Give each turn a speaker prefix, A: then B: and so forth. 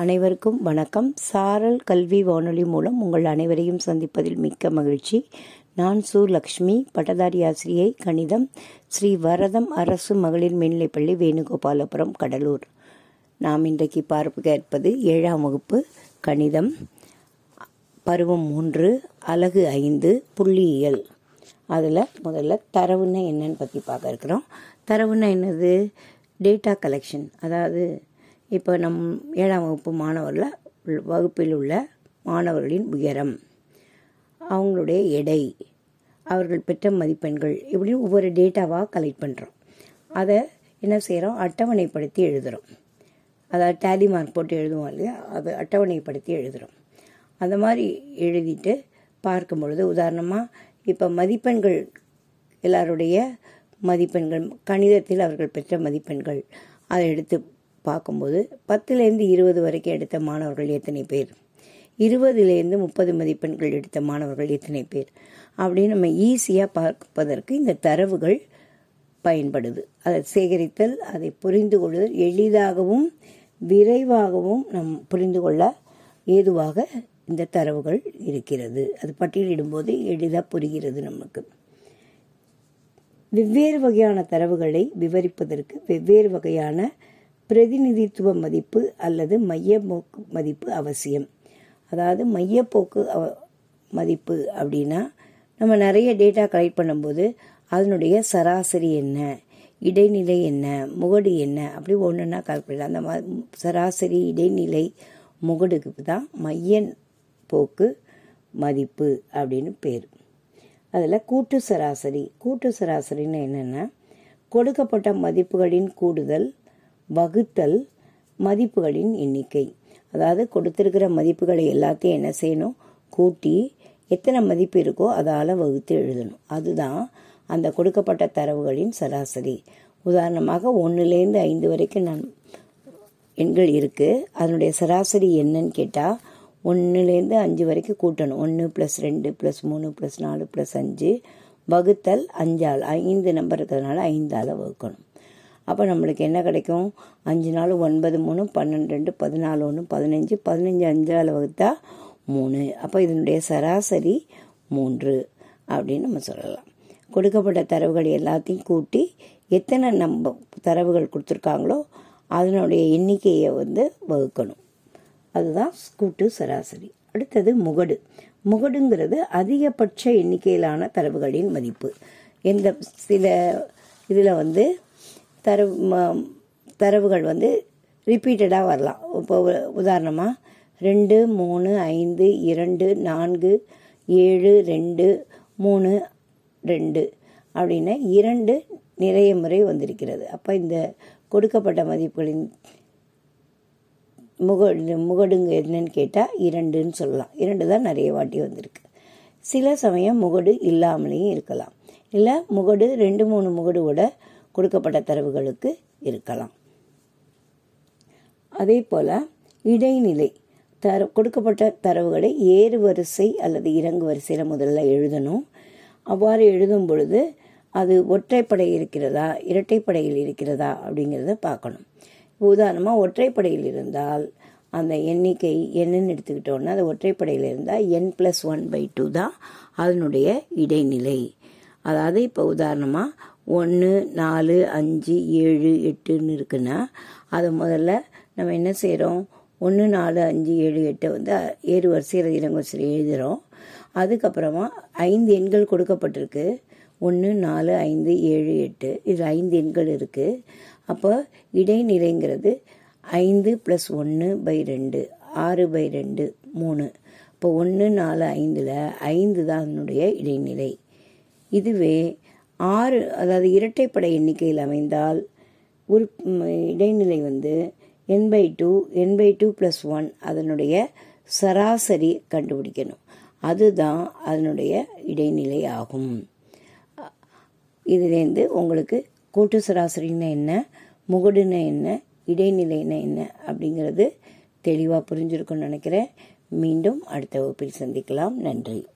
A: அனைவருக்கும் வணக்கம். சாரல் கல்வி வானொலி மூலம் உங்கள் அனைவரையும் சந்திப்பதில் மிக்க மகிழ்ச்சி. நான் சு லக்ஷ்மி பட்டதாரி ஆசிரியை கணிதம் ஸ்ரீ வரதம் அரசு மகளிர் மேல்நிலைப்பள்ளி வேணுகோபாலபுரம் கடலூர். நாம் இன்றைக்கு பார்ப்பு கேட்பது ஏழாம் வகுப்பு கணிதம் பருவம் மூன்று அலகு ஐந்து புள்ளியியல் அதில் முதல்ல தரவுன்னா என்னன்னு பற்றி பார்க்க இருக்கிறோம். தரவுன்னா என்னது? Data collection. அதாவது இப்போ நம் ஏழாம் வகுப்பு மாணவரில் வகுப்பில் உள்ள மாணவர்களின் உயரம். அவங்களுடைய எடை. அவர்கள் பெற்ற மதிப்பெண்கள். இப்படின்னு ஒவ்வொரு டேட்டாவாக கலெக்ட் பண்ணுறோம் அதை என்ன செய்கிறோம் அட்டவணைப்படுத்தி எழுதுகிறோம் அதாவது டேலி மார்க் போட்டு எழுதுவோம் இல்லையா? அதை அட்டவணைப்படுத்தி எழுதுகிறோம் அந்த மாதிரி எழுதிட்டு பார்க்கும் பொழுது உதாரணமாக இப்போ மதிப்பெண்கள் எல்லாருடைய மதிப்பெண்கள் கணிதத்தில் அவர்கள் பெற்ற மதிப்பெண்கள் அதை எடுத்து பார்க்கும்போது பத்துலேருந்து இருபது வரைக்கும் எடுத்த மாணவர்கள் எத்தனை பேர்? இருபதுலேருந்து முப்பது மதிப்பெண்கள் எடுத்த மாணவர்கள் எத்தனை பேர்? அப்படின்னு நம்ம ஈஸியாக பார்ப்பதற்கு இந்த தரவுகள் பயன்படுது. அதை சேகரித்தல் அதை புரிந்து கொள்ளுதல் எளிதாகவும் விரைவாகவும் நம் புரிந்து கொள்ள ஏதுவாக இந்த தரவுகள் இருக்கிறது. அது பட்டியலிடும்போது எளிதாக புரிகிறது நமக்கு. வெவ்வேறு வகையான தரவுகளை விவரிப்பதற்கு வெவ்வேறு வகையான பிரதிநிதித்துவ மதிப்பு அல்லது மையப்போக்கு மதிப்பு அவசியம். அதாவது மையப்போக்கு மதிப்பு அப்படின்னா நம்ம நிறைய டேட்டா கலெக்ட் பண்ணும்போது அதனுடைய சராசரி என்ன இடைநிலை என்ன முகடு என்ன அப்படி ஒன்றுன்னா கால்குலேட் அந்த மா சராசரி இடைநிலை முகடுக்கு தான் மைய போக்கு மதிப்பு அப்படின்னு பேர். அதில் கூட்டு சராசரி கூட்டு சராசரின்னு என்னென்னா கொடுக்கப்பட்ட மதிப்புகளின் கூடுதல் வகுத்தல் மதிப்புகளின் எண்ணிக்கை. அதாவது கொடுத்துருக்கிற மதிப்புகளை எல்லாத்தையும் என்ன செய்யணும்? கூட்டி எத்தனை மதிப்பு இருக்கோ அதால் வகுத்து எழுதணும். அதுதான் அந்த கொடுக்கப்பட்ட தரவுகளின் சராசரி. உதாரணமாக ஒன்றுலேருந்து ஐந்து வரைக்கும் நான் எண்கள் இருக்குது அதனுடைய சராசரி என்னன்னு கேட்டால் ஒன்றுலேருந்து அஞ்சு வரைக்கும் கூட்டணும். ஒன்று ப்ளஸ் ரெண்டு ப்ளஸ் மூணு ப்ளஸ் நாலு ப்ளஸ் அஞ்சு. வகுத்தல் அஞ்சால் ஐந்து நம்பர் இருக்கிறதுனால ஐந்தால் வகுக்கணும். அப்போ நம்மளுக்கு என்ன கிடைக்கும்? அஞ்சு நாள் ஒன்பது மூணு பன்னெண்டு ரெண்டு பதினாலு ஒன்று பதினஞ்சு. பதினஞ்சு அஞ்சால் வகுத்தா மூணு. அப்போ இதனுடைய சராசரி மூன்று அப்படின்னு நம்ம சொல்லலாம். கொடுக்கப்பட்ட தரவுகள் எல்லாத்தையும் கூட்டி எத்தனை நம்ம தரவுகள் கொடுத்துருக்காங்களோ அதனுடைய எண்ணிக்கையை வந்து வகுக்கணும். அதுதான் கூட்டு சராசரி. அடுத்தது முகடு. முகடுங்கிறது அதிகபட்ச எண்ணிக்கையிலான தரவுகளின் மதிப்பு. எந்த சில இதில் வந்து தரவு தரவுகள் வந்து ரிப்பீட்டடாக வரலாம். இப்போ உதாரணமாக ரெண்டு மூணு ஐந்து இரண்டு நான்கு ஏழு ரெண்டு மூணு ரெண்டு அப்படின்னு இரண்டு நிறைய முறை வந்திருக்கிறது. அப்போ இந்த கொடுக்கப்பட்ட மதிப்புகளின் முகடு முகடுங்க என்னன்னு கேட்டால் இரண்டுன்னு சொல்லலாம். இரண்டு தான் நிறைய வாட்டி வந்திருக்கு. சில சமயம் முகடு இல்லாமலேயும் இருக்கலாம். இல்லை முகடு ரெண்டு மூணு முகடுவோட கொடுக்கப்பட்ட தரவுகளுக்கு இருக்கலாம். அதே போல் இடைநிலை தர கொடுக்கப்பட்ட தரவுகளை ஏறு வரிசை அல்லது இறங்கு வரிசையில் முதல்ல எழுதணும். அவ்வாறு எழுதும் பொழுது அது ஒற்றைப்படை இருக்கிறதா இரட்டைப்படையில் இருக்கிறதா அப்படிங்கிறத பார்க்கணும். உதாரணமாக ஒற்றைப்படையில் இருந்தால் அந்த எண்ணிக்கை என்னன்னு எடுத்துக்கிட்டோன்னா அது ஒற்றைப்படையில் இருந்தால் n plus one by two தான் அதனுடைய இடைநிலை. அதாவது இப்போ உதாரணமாக ஒன்று நாலு அஞ்சு ஏழு எட்டுன்னு இருக்குன்னா அதை முதல்ல நம்ம என்ன செய்கிறோம் ஒன்று நாலு அஞ்சு ஏழு எட்டை வந்து ஏறு வரிசையில் இறங்கு வரிசையில் எழுதுகிறோம் அதுக்கப்புறமா ஐந்து எண்கள் கொடுக்கப்பட்டிருக்கு. ஒன்று நாலு ஐந்து ஏழு எட்டு. இது ஐந்து எண்கள் இருக்குது அப்போ இடைநிலைங்கிறது ஐந்து ப்ளஸ் ஒன்று பை ரெண்டு ஆறு பை ரெண்டு மூணு. இப்போ ஒன்று நாலு ஐந்தில் ஐந்து தான் அதனுடைய இடைநிலை. இதுவே ஆறு அதாவது இரட்டைப்படை எண்ணிக்கையில் அமைந்தால் ஒரு இடைநிலை வந்து n by two n by two plus one அதனுடைய சராசரி கண்டுபிடிக்கணும். அதுதான் அதனுடைய இடைநிலை ஆகும். இதுலேருந்து உங்களுக்கு கூட்டு சராசரின்னா என்ன முகடுன்னா என்ன இடைநிலைன்னா என்ன அப்படிங்கிறது தெளிவாக புரிஞ்சிருக்கும்னு நினைக்கிறேன். மீண்டும் அடுத்த வகுப்பில் சந்திக்கலாம். நன்றி.